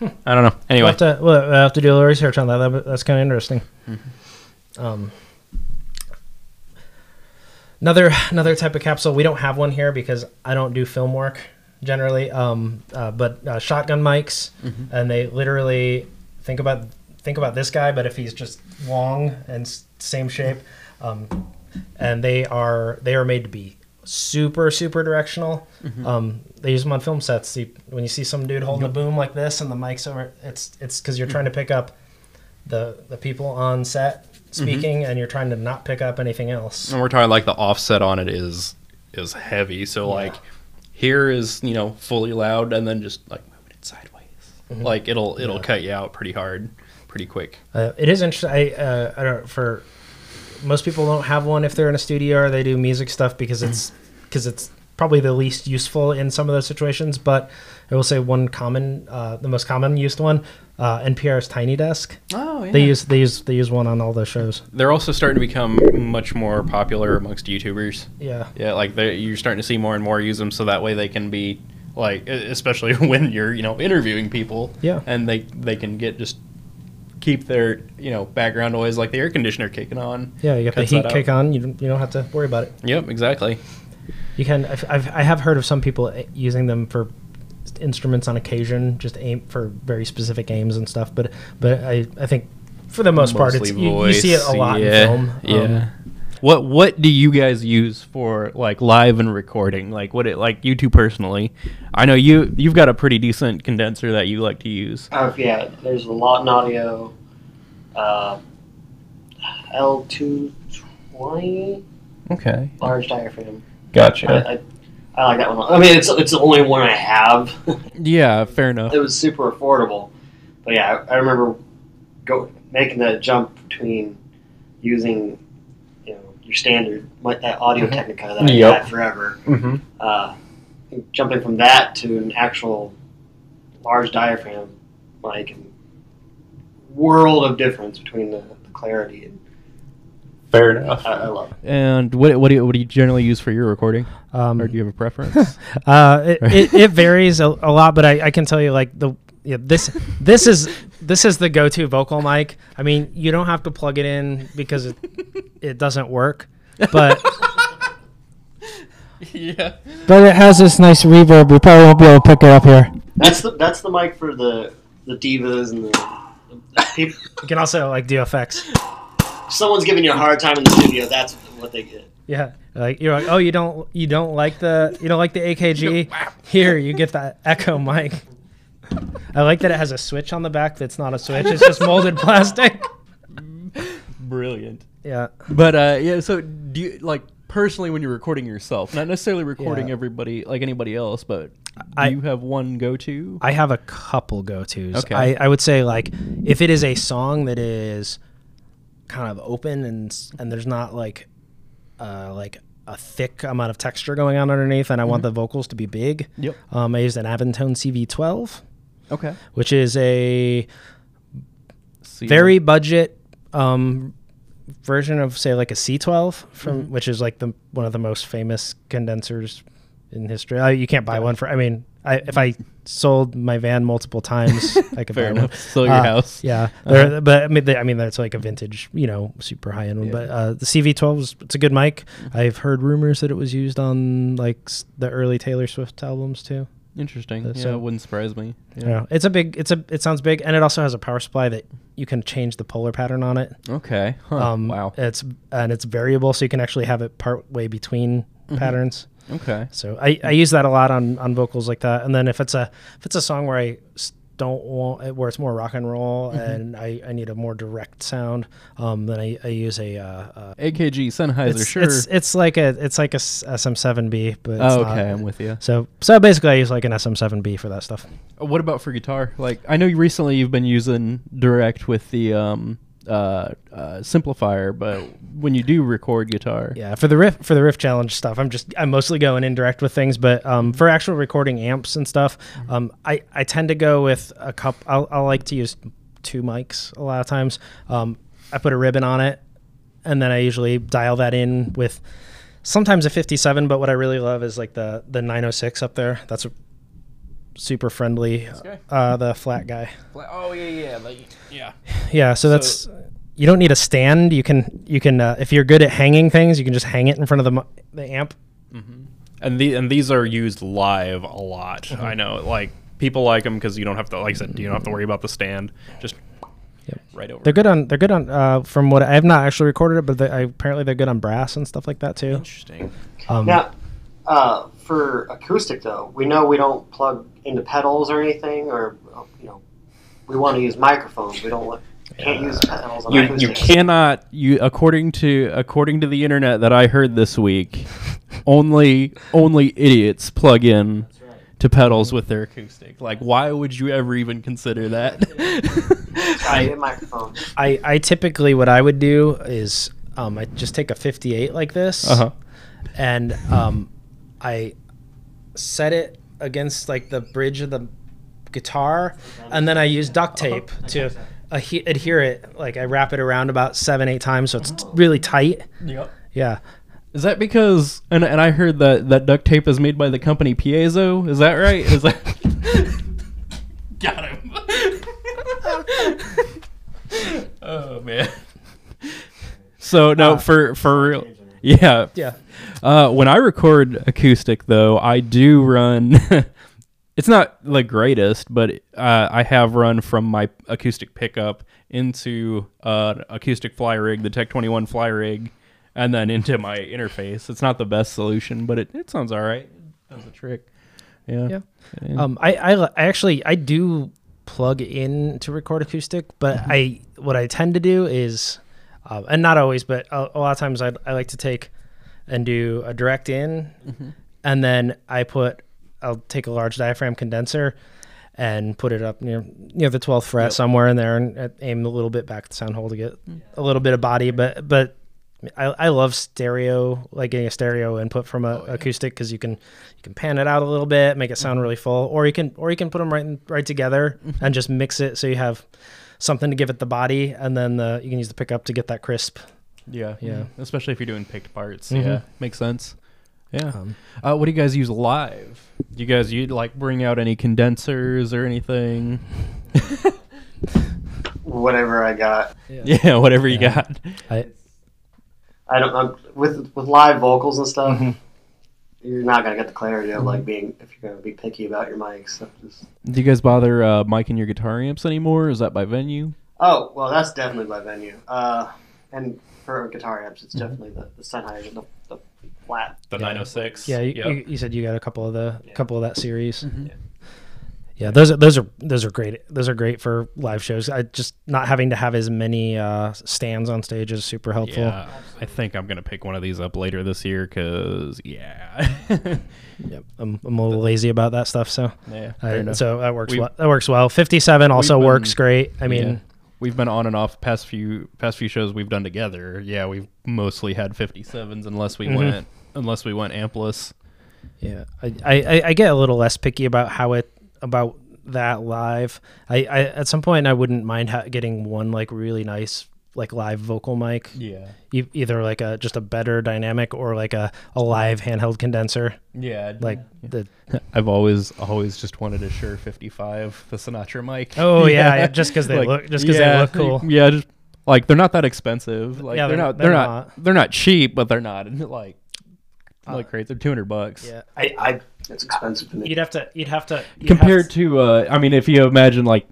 hmm. I don't know.
We'll
Anyway,
have to we'll have to do a little research on that. that that's kind of interesting. Mm-hmm. Um, another another type of capsule. We don't have one here because I don't do film work generally. Um, uh, but uh, shotgun mics, and they literally think about think about this guy, but if he's just long and same shape, um, and they are they are made to be super super directional. Um, they use them on film sets. You, when you see some dude holding a boom like this and the mic's over, it's it's because you're trying to pick up the the people on set speaking, and you're trying to not pick up anything else.
and we're talking like the offset on it is is heavy. So like here is you know fully loud, and then just like moving it sideways, like it'll it'll
Yeah.
cut you out pretty hard, pretty quick.
Uh, it is interesting. I, uh, I don't for most people don't have one if they're in a studio or they do music stuff because it's because it's probably the least useful in some of those situations. But I will say one common, uh, the most common used one, uh, NPR's Tiny Desk.
Oh, yeah.
They use they use they use one on all their shows.
They're also starting to become much more popular amongst YouTubers.
Yeah.
Yeah, like you're starting to see more and more use them, so that way they can be like, e- especially when you're you know interviewing people.
Yeah.
and they they can get just keep their you know background noise like the air conditioner kicking on.
Yeah, you got
Cuts
the heat kick on. You don't, you don't have to worry about it.
Yep, exactly.
You can. I've, I've I have heard of some people uh, using them for instruments on occasion, just aim for very specific aims and stuff. But but I I think for the most part, it's
Mostly
you, you see it a lot
yeah,
in film.
Yeah.
Um,
what what do you guys use for like live and recording? Like what it like you two personally? I know you you've got a pretty decent condenser that you like to use.
Oh yeah, there's a Lauten Audio, uh, L220
Okay.
large diaphragm.
Gotcha.
I, I, I like that one. I mean, it's it's the only one I have.
yeah, fair enough.
it was super affordable, but yeah, I, I remember go making the jump between using you know your standard like that Audio Technica that I
Yep.
had forever.
Mm-hmm.
Uh, jumping from that to an actual large diaphragm, like and world of difference between the, the clarity and
Fair enough.
I, I love it.
And what what do you, what do you generally use for your recording?
Um,
or do you have a preference?
Uh, it, it, it varies a, a lot, but I, I can tell you like the yeah, this this is this is the go-to vocal mic. I mean, you don't have to plug it in because it it doesn't work, but
yeah.
But it has this nice reverb. We probably won't be able to pick it up here.
That's the that's the mic for the the divas and the, the people.
you can also like do effects.
If someone's giving you a hard time in the studio, that's what they get.
Yeah, like you're like, oh, you don't you don't like the you don't like the AKG? Here, you get that Echo mic. I like that it has a switch on the back. That's not a switch. It's just molded plastic.
Brilliant.
Yeah.
But uh, yeah, so do you like personally when you're recording yourself, not necessarily recording
Yeah.
everybody like anybody else, but do
I-
you have one go to?
I have a couple go tos.
Okay.
I, I would say like if it is a song that is kind of open and and there's not like uh like a thick amount of texture going on underneath, and I want the vocals to be big.
Yep.
Um, I used an Avantone CV12,
Okay.
which is a very budget um, version of say like a C12 from
Mm-hmm.
which is like the one of the most famous condensers in history. Uh, you can't buy one for. I mean, I, if I sold my van multiple times, I could
fair
buy
enough.
one.
Sell your
Uh,
house.
Yeah,
Uh-huh.
But I mean, they, I mean that's like a vintage, you know, super high end one.
Yeah.
But uh, the CV12 is it's a good mic.
Mm-hmm.
I've heard rumors that it was used on like the early Taylor Swift albums too.
Interesting.
Uh,
yeah,
so-
it wouldn't surprise me.
Yeah. it's a big. It's a. It sounds big, and it also has a power supply that you can change the polar pattern on it.
Okay. Huh.
Um,
wow.
It's and it's variable, so you can actually have it part way between
Mm-hmm.
patterns.
Okay.
So I, I use that a lot on, on vocals like that. And then if it's a if it's a song where I don't want it, where it's more rock and roll
Mm-hmm.
and I, I need a more direct sound, um, then I, I use a uh, uh,
AKG Sennheiser.
it's,
sure.
it's it's like a it's like a s- SM7B, but
oh,
not.
okay. I'm with you.
So so basically, I use like an SM7B for that stuff.
Uh, What about for guitar? Like, I know you recently you've been using Direct with the um, uh, uh, simplifier, but when you do record guitar,
Yeah, for the riff for the riff challenge stuff, I'm just I'm mostly going indirect with things, but um, for actual recording amps and stuff, um, I I tend to go with a cup. I'll, I'll like to use two mics a lot of times. Um, I put a ribbon on it, and then I usually dial that in with sometimes a 57. But what I really love is like the the 906 up there. That's a super friendly.
guy?
Uh, the flat guy.
Oh yeah, yeah, like, yeah.
Yeah, so, that's you don't need a stand. You can you can uh, if you're good at hanging things, you can just hang it in front of the the amp.
And the and these are used live a lot.
Mm-hmm.
I know, like people like them because you don't have to, like I said, you don't have to worry about the stand. Just
Yep.
right over.
They're good on they're good on uh, from what I have not actually recorded it, but they, I, apparently they're good on brass and stuff like that too.
Interesting.
Um,
Now, uh, for acoustic though, we know we don't plug into pedals or anything, or you know, we want to use microphones. We don't want, can't use pedals on
You you cannot you according to according to the internet that I heard this week, only only idiots plug in to pedals with their acoustic. Like, why would you ever even consider that?
I need a microphone.
I, I typically what I would do is um, I just take a 58 like this,
Uh huh.
and um, I set it against like the bridge of the guitar, and then I use duct tape to adhe- adhere it. Like I wrap it around about seven, eight times, so it's t- really tight.
Yep.
Yeah.
Is that because and and I heard that that duct tape is made by the company Piezo? Is that right? Is that Got him. oh man. So no,
Uh,
for for real. Yeah.
Yeah.
Uh, when I record acoustic, though, I do run. it's not the greatest, but uh, I have run from my acoustic pickup into uh, an acoustic fly rig, the Tech 21 fly rig, and then into my interface. It's not the best solution, but it, it sounds all right. Does the trick. Yeah.
Yeah.
Yeah.
Um, I, I, I actually I do plug in to record acoustic, but I what I tend to do is, uh, and not always, but a, a lot of times I I like to take and do a direct in, mm-hmm. and then I put I'll take a large diaphragm condenser and put it up near near the 12th fret somewhere in there and aim a little bit back at the sound hole to get mm. a little bit of body but but I, I love stereo like getting a stereo input from a oh, acoustic because you can you can pan it out a little bit make it sound mm-hmm. really full or you can or you can put them right in, right together mm-hmm. and just mix it so you have something to give it the body and then the, you can use the pickup to get that crisp
yeah.
Yeah.
Especially if you're doing picked parts.
Mhm.
Yeah. Makes sense. Yeah.
Um,
Uh, what do you guys use live? Do you guys you like bring out any condensers or anything?
Whatever I got.
Yeah, whatever you got.
I,
I don't I'm, with with live vocals and stuff. You're not gonna get the clarity of like being if you're gonna be picky about your mics. So just,
Do you guys bother uh, miking your guitar amps anymore? Is that by venue?
oh well, that's definitely by venue. Uh, and for guitar amps, it's definitely the the Sennheiser, the, the flat.
The
Yeah.
906.
yeah, you,
Yep.
you, you said you got a couple of the
Yeah.
couple of that series.
Mhm.
Yeah, those are those are those are great. Those are great for live shows. I just not having to have as many uh, stands on stage is super helpful.
Yeah, I think I'm gonna pick one of these up later this year because yeah,
Yep, I'm, I'm a little lazy about that stuff. So
yeah.
I- so that works.
We've-
Well, that works well. 57 also
been-
works great. I mean,
Yeah. we've been on and off past few past few shows we've done together. Yeah, we've mostly had 57s unless we
Mhm.
went unless we went ampless.
Yeah, I, I, I- I get a little less picky about how it about that live. I, I at some point I wouldn't mind ha- getting one like really nice like live vocal mic,
Yeah,
e- either like a just a better dynamic or like a, a live handheld condenser.
yeah.
Like the
I've always always just wanted a Shure 55, the Sinatra mic.
oh yeah, yeah, just because they
Like,
look just because
yeah,
they look cool.
Yeah, just like they're not that expensive. Like
Yeah,
they're,
they're-
not
they're
they're, not,
not.
they're not cheap, but they're not like like
Uh,
crazy. They're 200 bucks.
Yeah,
I, I it's expensive to me.
you'd have to you'd have to you'd
Compared
have
to uh I mean if you imagine like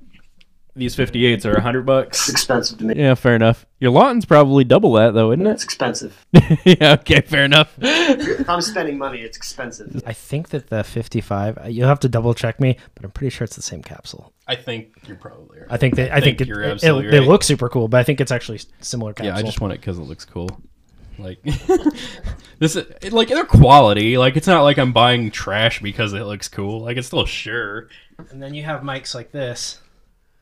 these 58s are 100 bucks.
It's expensive to me.
Yeah, fair enough. Your Lauten's probably double that though, isn't it?
It's expensive.
yeah, okay, fair enough.
if I'm spending money, it's expensive.
I think that the 55. uh, You'll have to double check me, but I'm pretty sure it's the same capsule.
I think you're probably right.
I think they. I, think,
think
it,
you're
it-
absolutely
they
right.
look super cool, but I think it's actually similar capsule.
Yeah, I just want it because it looks cool. Like this, is, like they're quality. Like it's not like I'm buying trash because it looks cool. Like it's still sure.
And then you have mics like this,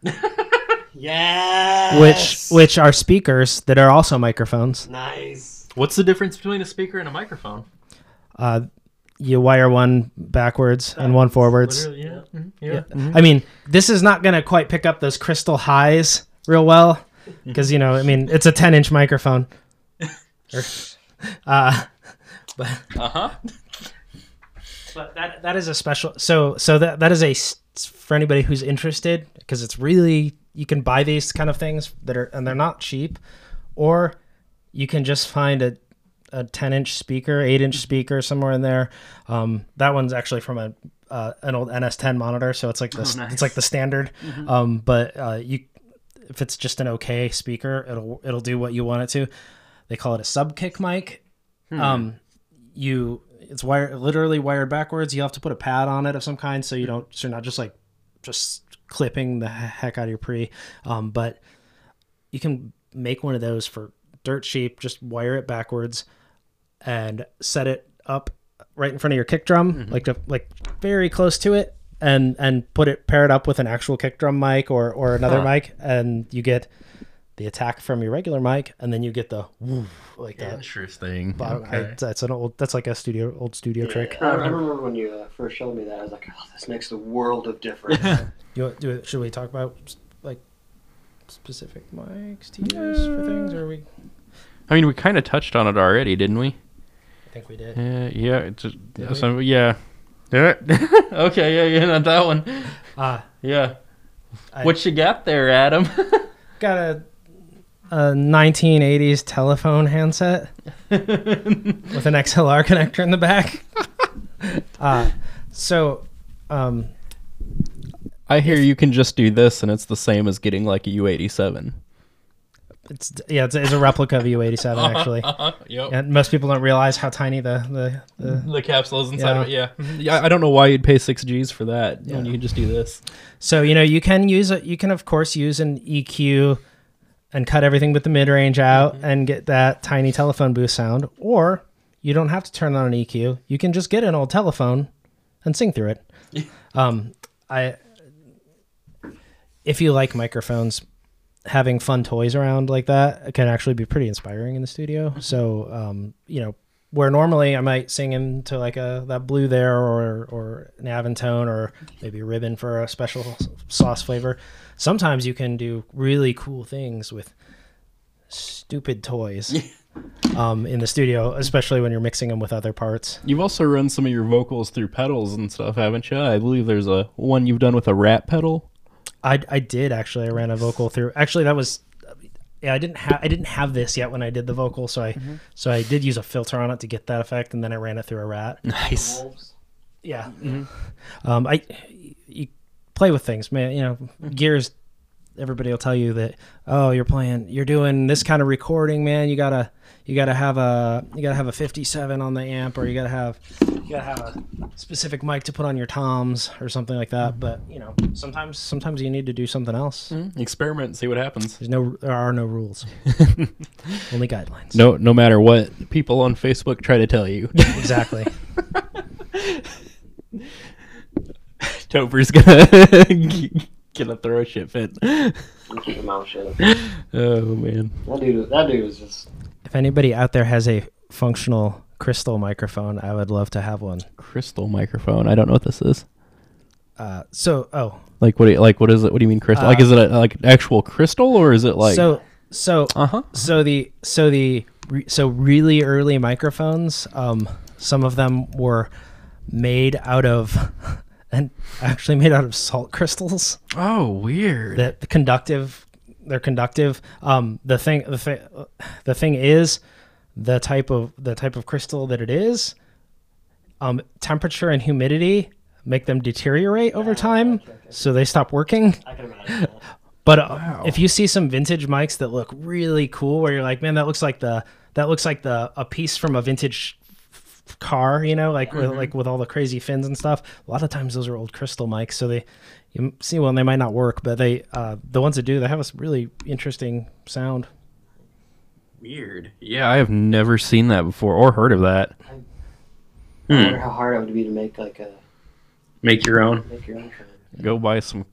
Yeah.
which which are speakers that are also microphones.
nice.
What's the difference between a speaker and a microphone?
Uh, you wire one backwards and one forwards.
yeah,
Yeah. I mean, this is not gonna quite pick up those crystal highs real well because you know, I mean, it's a 10 inch microphone. Uh, but
Uh huh.
but that that is a special. So so that that is a for anybody who's interested because it's really you can buy these kind of things that are and they're not cheap, or you can just find a a 10 inch speaker, 8 inch speaker somewhere in there. Um, that one's actually from a uh, an old NS10 monitor, so it's like this.
nice.
It's like the standard. Um, but uh, you, if it's just an okay speaker, it'll it'll do what you want it to. They call it a sub kick mic. Um, you it's wired literally wired backwards. You have to put a pad on it of some kind, so you don't so you're not just like just clipping the heck out of your pre. Um, but you can make one of those for dirt cheap. Just wire it backwards and set it up right in front of your kick drum, like to, like very close to it, and and put it pair it up with an actual kick drum mic or or another
Huh.
mic, and you get the attack from your regular mic, and then you get the woof, like that.
Interesting.
bottom- I- that's an old. That's like a studio old studio trick.
I, I remember when you uh, first showed me that. I was like, "Oh, this makes a world of difference."
You want, do it, should we talk about like specific mics to use for things, or we?
I mean, we kind of touched on it already, didn't we?
I think we did.
Yeah, yeah. It's just,
Did we?
so, yeah. Yeah. okay, yeah, yeah, not that one.
Ah,
Yeah.
I-
what you got there, Adam?
got a a 1980s telephone handset with an XLR connector in the back. uh, so, um,
I hear you can just do this, and it's the same as getting like a U87.
it's yeah, it's, it's a replica of U87 actually.
yep.
And most people don't realize how tiny the the, the
The capsules inside
Yeah.
of it, yeah. Yeah, I don't know why you'd pay six G's for that when you can just do this.
So you know you can use it. You can of course use an EQ and cut everything but the mid range out and get that tiny telephone booth sound, or you don't have to turn on an EQ. You can just get an old telephone and sing through it. um, I, if you like microphones, having fun toys around like that can actually be pretty inspiring in the studio. So um, you know. Where normally I might sing into like a that blue there or or an Avantone or maybe a ribbon for a special sauce flavor. Sometimes you can do really cool things with stupid toys um, in the studio, especially when you're mixing them with other parts.
You've also run some of your vocals through pedals and stuff, haven't you? I believe there's a one you've done with a rat pedal.
I, I did actually. I ran a vocal through. Actually, that was yeah. I didn't have I didn't have this yet when I did the vocal, so I so I did use a filter on it to get that effect, and then I ran it through a rat.
Nice.
Wolves.
Yeah. Um, I you play with things, man. You know, mm-hmm. gears. Everybody will tell you that. Oh, you're playing. You're doing this kind of recording, man. You gotta. You gotta have a. You gotta have a 57 on the amp, or you gotta have. You gotta have a specific mic to put on your toms, or something like that. But you know, sometimes sometimes you need to do something else. Mm-hmm.
Experiment and see what happens.
There's no. There are no rules. Only guidelines.
No, no matter what people on Facebook try to tell you,
Exactly.
Toper's gonna gonna throw a shit fit.
Keep your mouth shut.
Oh man.
That dude, that dude was just.
if anybody out there has a functional crystal microphone, I would love to have one.
Crystal microphone. I don't know what this is.
Uh, so oh,
Like what? Do you, like what is it? What do you mean crystal? like
Uh,
is it a, like actual crystal or is it like?
so so
Uh huh.
so the so the re, so really early microphones, um, some of them were made out of and actually made out of salt crystals.
Oh, weird.
That the conductive, they're conductive. Um, the thing the thing the thing is the type of the type of crystal that it is. Um, temperature and humidity make them deteriorate over time, so they stop working.
I can imagine.
But uh,
Wow.
if you see some vintage mics that look really cool, where you're like, man, that looks like the that looks like the a piece from a vintage f- car, you know, like with, like with all the crazy fins and stuff. A lot of times those are old crystal mics, so they you see one they might not work, but they uh, the ones that do they have a really interesting sound.
Weird. Yeah, I have never seen that before or heard of that.
I
Hmm.
wonder how hard it would be to make like a
Make your own.
make your own kind.
Go buy some.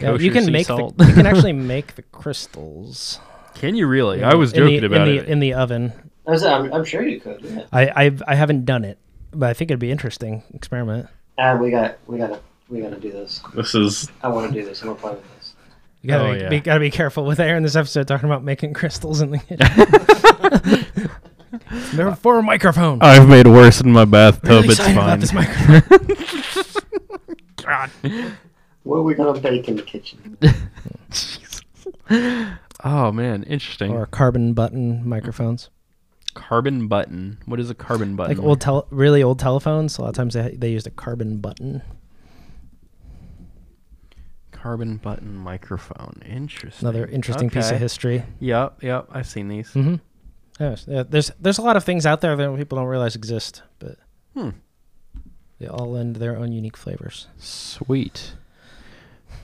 Yeah, you can
sea
make the, you can actually make the crystals.
Can you really? I was
in the-
joking about
in the,
it.
in the oven.
I was, I'm, I'm sure you could. Yeah.
I I've, I haven't done it, but I think it'd be interesting experiment.
Ah, we got, we gotta, we gotta do this.
this is
I want to do this. I want to play with this.
You gotta,
Oh,
be,
yeah.
be, gotta be careful with Aaron this episode talking about making crystals in the kitchen. They're for a microphone.
I've made worse in my bathtub.
Really
it's fine.
about this microphone.
God.
What are we gonna bake in the kitchen?
Oh man, interesting.
or carbon button microphones,
carbon button. What is a carbon button?
like old, tel- really old telephones. A lot of times they they used a carbon button.
carbon button microphone. Interesting.
Another interesting piece of history.
Yep, yep. I've seen these.
Mm-hmm. Yes, yeah, there's there's a lot of things out there that people don't realize exist, but
Hmm.
they all lend their own unique flavors.
Sweet.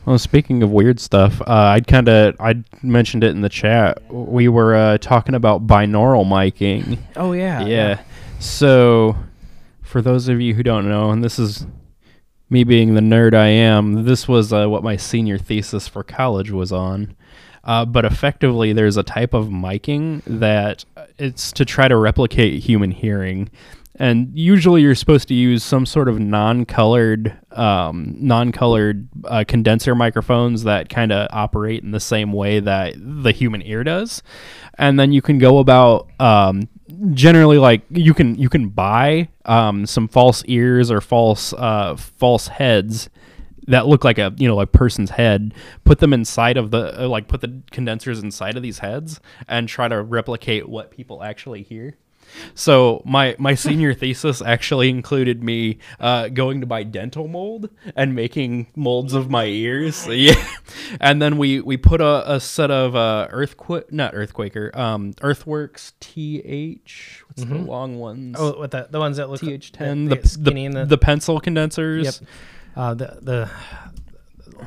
Well, speaking of weird stuff, uh, I'd kind of I mentioned it in the chat. We were uh, talking about binaural miking.
Oh yeah,
yeah. So, for those of you who don't know, and this is me being the nerd I am, this was uh, what my senior thesis for college was on. Uh, but effectively, there's a type of miking that uh, it's to try to replicate human hearing. And usually, you're supposed to use some sort of non-colored, um, non-colored uh, condenser microphones that kind of operate in the same way that the human ear does. And then you can go about um, generally like you can you can buy um, some false ears or false uh, false heads that look like a you know like person's head put them inside of the uh, like put the condensers inside of these heads and try to replicate what people actually hear so my my senior thesis actually included me uh, going to buy dental mold and making molds of my ears. Yeah, and then we we put a, a set of uh, earthquake not earthquaker um, Earthworks TH what's the long ones
Oh, with the the ones that look
TH10
the,
the, the, the pencil condensers.
Yep. Uh, the the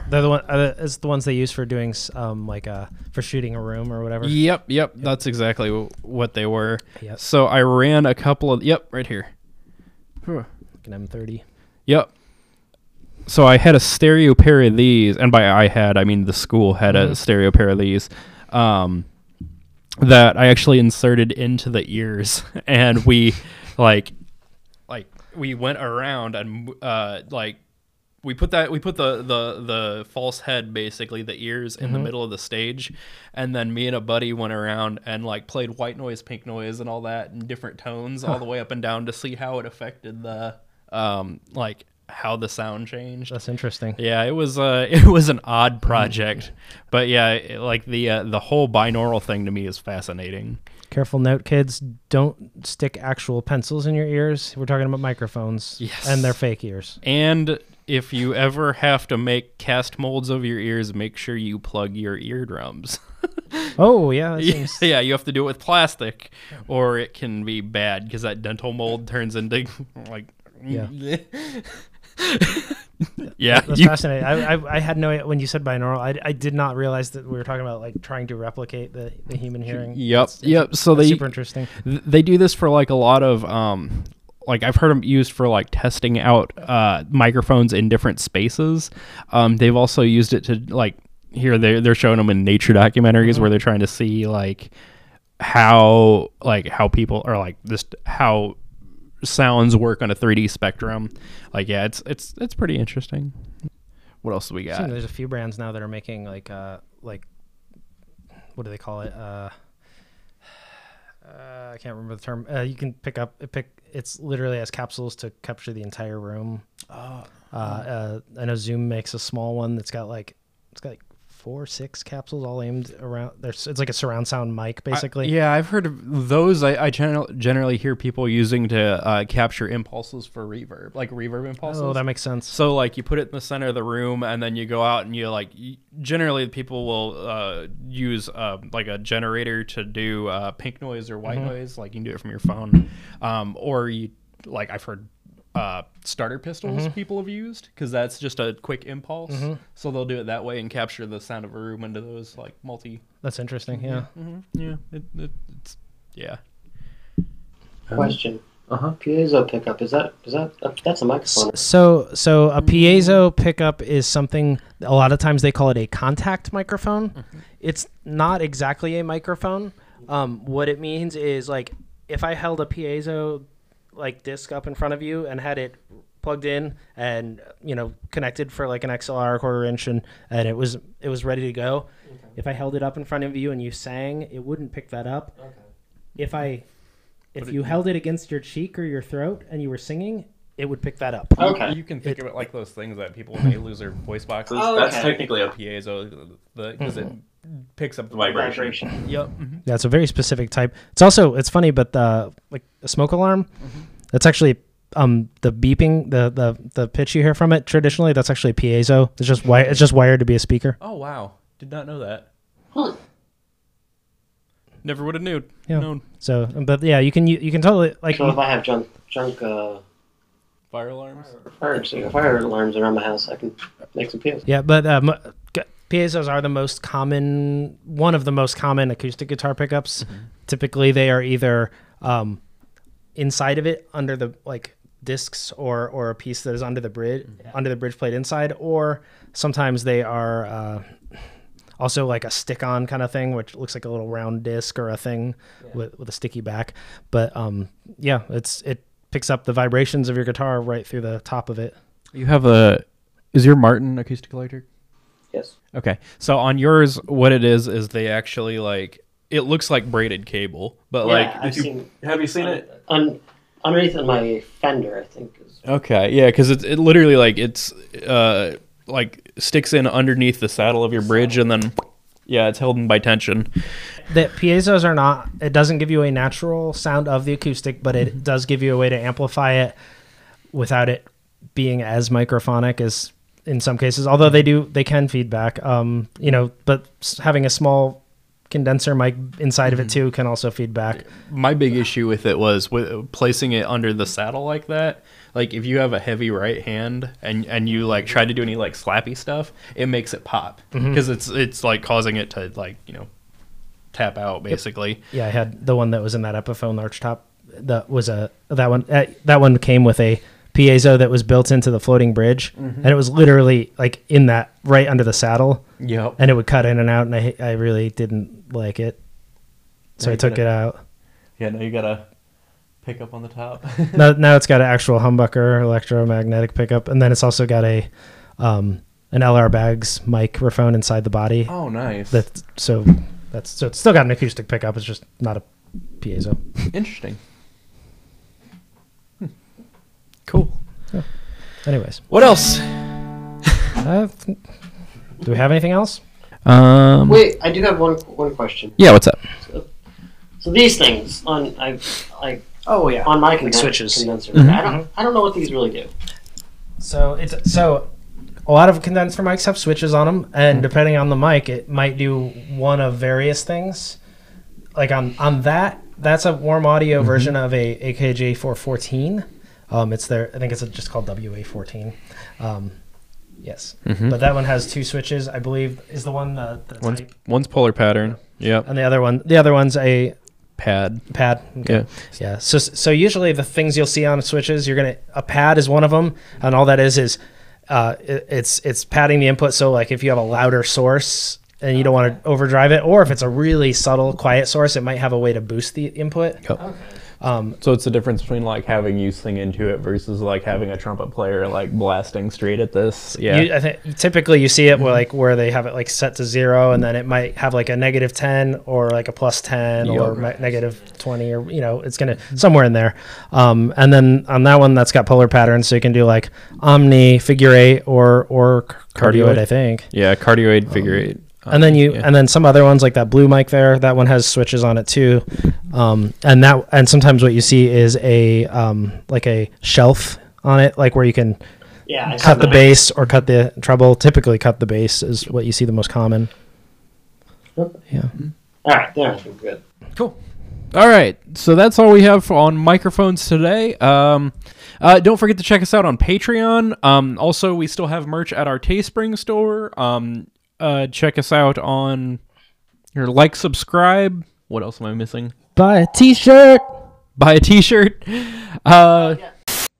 they're the one. Uh, it's the ones they use for doing um like uh for shooting a room or whatever.
Yep, yep, that's exactly w- what they were.
Yep.
So I ran a couple of yep right here. Whew.
Like an M30.
Yep. So I had a stereo pair of these, and by I had I mean the school had a
Mhm.
stereo pair of these. Um, that I actually inserted into the ears, and we like like we went around and uh like we put that we put the the the false head basically the ears in the middle of the stage and then me and a buddy went around and like played white noise pink noise and all that in different tones all the way up and down to see how it affected the um like how the sound changed
That's interesting.
yeah, it was uh it was an odd project, but yeah, it- like the uh, the whole binaural thing to me is fascinating.
Careful note, kids. Don't stick actual pencils in your ears. We're talking about microphones.
Yes.
And they're fake ears.
And if you ever have to make cast molds of your ears, make sure you plug your eardrums.
Oh yeah. Seems,
yeah, you have to do it with plastic, or it can be bad because that dental mold turns into like
Yeah.
yeah.
That's
you-
fascinating. I, I I had no when you said binaural. I, I did not realize that we were talking about like trying to replicate the, the human hearing.
Yep,
It's-
yep. So they
super interesting.
they do this for like a lot of um like I've heard them used for like testing out uh microphones in different spaces. Um they've also used it to like here they they're showing them in nature documentaries where they're trying to see like how like how people are like just how sounds work on a 3D spectrum. Like yeah, it's it's it's pretty interesting. What else do we
I've
got?
there's a few brands now that are making like uh like what do they call it? Uh, uh, I can't remember the term. Uh, you can pick up it pick. It's literally as capsules to capture the entire room. Uh, uh, I know Zoom makes a small one that's got like it's got like four, six capsules all aimed around. There's it's like a surround sound mic basically.
I- yeah, I've heard of those. I, I general, generally hear people using to uh, capture impulses for reverb, like reverb impulses.
Oh, that makes sense.
so like you put it in the center of the room, and then you go out and you like. y generally, people will uh, use uh, like a generator to do uh, pink noise or white noise. Like you can do it from your phone, um, or you like I've heard. Uh, starter pistols people have used because that's just a quick impulse, so they'll do it that way and capture the sound of a room into those like multi
That's interesting. Yeah.
Mm-hmm. Yeah, it, it, it's yeah.
Question.
Uh-huh.
Piezo pickup is that is that uh, that's a microphone?
So, so a piezo pickup is something. A lot of times they call it a contact microphone. It's not exactly a microphone. Um, what it means is like if I held a piezo like disc up in front of you and had it plugged in and you know connected for like an XLR quarter inch and and it was it was ready to go. If I held it up in front of you and you sang, it wouldn't pick that up. If I if you held it against your cheek or your throat and you were singing, it would pick that up.
Okay.
You can think of it like those things that people may lose their voice boxes.
Oh,
That's
okay.
technically a
piezo, because it picks up the
Vibration.
Vibration.
Yep.
Yeah, it's a very specific type. It's also it's funny, but the like a smoke alarm, that's actually um the beeping the the the pitch you hear from it traditionally that's actually piezo. It's just wi- it's just wired to be a speaker.
Oh wow, did not know that.
Huh.
Never would have knew.
Yeah.
Known
So, but yeah, you can you, you can totally like
So if I have junk junk uh,
fire alarms.
fire so fire alarms around my house, I can make some Piezo.
yeah, but um, piezos are the most common one of the most common acoustic guitar pickups. Typically, they are either um inside of it under the like discs or or a piece that is under the bridge under the bridge plate inside or sometimes they are uh, also like a stick-on kind of thing, which looks like a little round disc or a thing with, with a sticky back. But um, yeah, it's it picks up the vibrations of your guitar right through the top of it.
You have a. Is your Martin acoustic electric?
Yes.
Okay. So on yours, what it is is they actually like it looks like braided cable, but like
I've
you-
seen.
have you seen it?
Un, underneath in my fender, I think. Is,
Okay, yeah, because it it literally like it's uh like sticks in underneath the saddle of your bridge, and then yeah, it's held in by tension.
The piezos are not. It doesn't give you a natural sound of the acoustic, but it mm-hmm. does give you a way to amplify it without it being as microphonic as in some cases. Although they mm-hmm. do, they can feedback. Um, you know, but having a small condenser mic inside of it mm-hmm. too can also feedback.
My big issue with it was with placing it under the saddle like that. Like if you have a heavy right hand and and you like try to do any like slappy stuff, it makes it pop because it's it's like causing it to like you know tap out basically.
Yeah, I had the one that was in that Epiphone large top. That was a that one. Uh, that one came with a piezo that was built into the floating bridge, and it was literally like in that right under the saddle,
Yep.
and it would cut in and out, and I I really didn't like it, so
Yeah,
I took
gotta-
it out.
Yeah. No, you gotta pick up on the top.
now, now it's got an actual humbucker electromagnetic pickup, and then it's also got a um, an LR Baggs microphone inside the body.
oh, nice.
That so that's so it's still got an acoustic pickup. It's just not a piezo.
Interesting. Hmm. Cool.
Anyways,
What else?
uh, do we have anything else?
Um.
wait, I do have one one question.
Yeah. What's up?
So these things on I like
Oh yeah.
on my conden-
switches.
condenser,
Mhm.
I don't I don't know what these really do.
So it's so a lot of condenser mics have switches on them, and depending on the mic, it might do one of various things. Like on on that, that's a warm audio version of a AKG 414. Um, it's there. I think it's just called WA14. Um, yes,
Mhm.
but that one has two switches. I believe is the one uh, the
One's one's polar pattern. Yep.
and the other one the other one's a
Pad.
pad.
Yeah.
Yeah. So so usually the things you'll see on switches, you're gonna a pad is one of them, and all that is is uh, it, it's it's padding the input. So like if you have a louder source and you don't want to overdrive it, or if it's a really subtle quiet source, it might have a way to boost the input.
Yep.
Um,
So it's the difference between like having you sing into it versus like having a trumpet player like blasting straight at this. Yeah.
You, I think typically you see it where like where they have it like set to zero, and then it might have like a negative ten or like a plus ten or
Yup.
negative twenty, or you know, it's gonna somewhere in there. Um, and then on that one, that's got polar patterns, so you can do like omni, figure eight, or or cardioid,
Cardioid.
I think.
yeah. Cardioid figure eight.
And then you
yeah.
and then some other ones like that blue mic there that one has switches on it too um, and that and sometimes what you see is a um, like a shelf on it like where you can
Yeah,
cut the
that.
bass or cut the treble typically cut the bass is what you see the most common yeah
All right, there, I good.
Cool. All right, so that's all we have on microphones today. Um, uh, don't forget to check us out on Patreon. Um, also, we still have merch at our TeeSpring store. Um, uh, check us out on your like, subscribe. What else am I missing?
Buy a t-shirt.
Buy a T-shirt. Uh,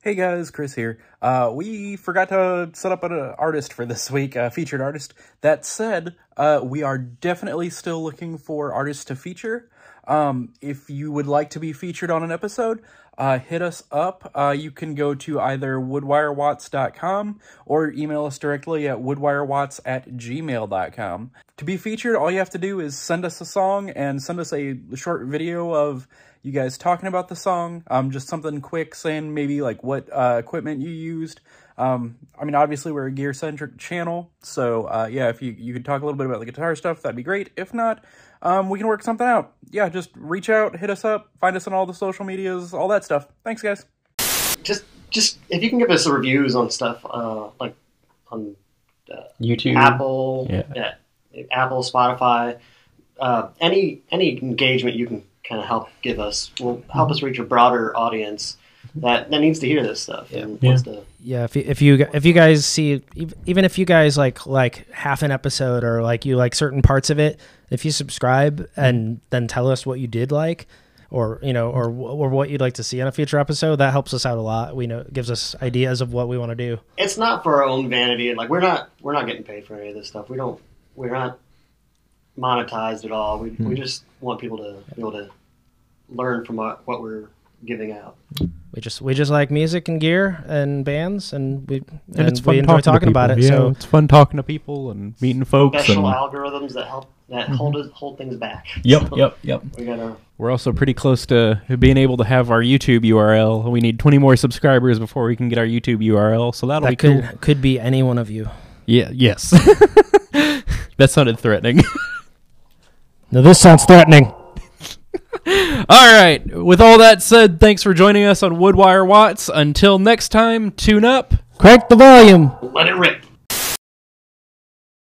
Hey guys, Chris here. Uh, we forgot to set up an uh, artist for this week, a featured artist. That said, uh, we are definitely still looking for artists to feature. Um, if you would like to be featured on an episode, uh, hit us up. Uh, you can go to either woodwirewatts.com or email us directly at woodwirewatts at gmail.com. To be featured, all you have to do is send us a song and send us a short video of you guys talking about the song. Um, just something quick, saying maybe like what uh, equipment you used. Um, I mean, obviously we're a gear centric channel, so uh, yeah, if you you could talk a little bit about the guitar stuff, that'd be great. If not, um, we can work something out. Yeah, just reach out, hit us up, find us on all the social medias, all that stuff. Thanks, guys.
Just, just if you can give us reviews on stuff, uh, like on
YouTube.
Apple,
Yeah.
yeah, Apple, Spotify, uh, any any engagement you can kind of help give us will help us reach a broader audience that that needs to hear this stuff and wants to.
yeah if you, if you if you guys see even if you guys like like half an episode or like you like certain parts of it if you subscribe mm. and then tell us what you did like or you know or or what you'd like to see on a future episode that helps us out a lot we know it gives us ideas of what we want to do
It's not for our own vanity. Like we're not we're not getting paid for any of this stuff. We don't. We're not monetized at all. We we hmm. just want people to be able to learn from what we're giving out.
We just we just like music and gear and bands, and we and,
And, it's fun
we enjoy
talking,
talking about it.
Yeah,
So
it's fun talking to people and meeting folks.
Special
And
algorithms that help that mm-hmm. hold us, hold things back.
yep, yep, yep.
We gotta
We're also pretty close to being able to have our YouTube URL. We need 20 more subscribers before we can get our YouTube URL. So that'll be
could
cool.
could be any one of you.
Yeah. Yes. that sounded threatening.
Now this sounds threatening.
All right. With all that said, thanks for joining us on Woodwire Watts. Until next time, tune up.
Crank the volume.
let it rip.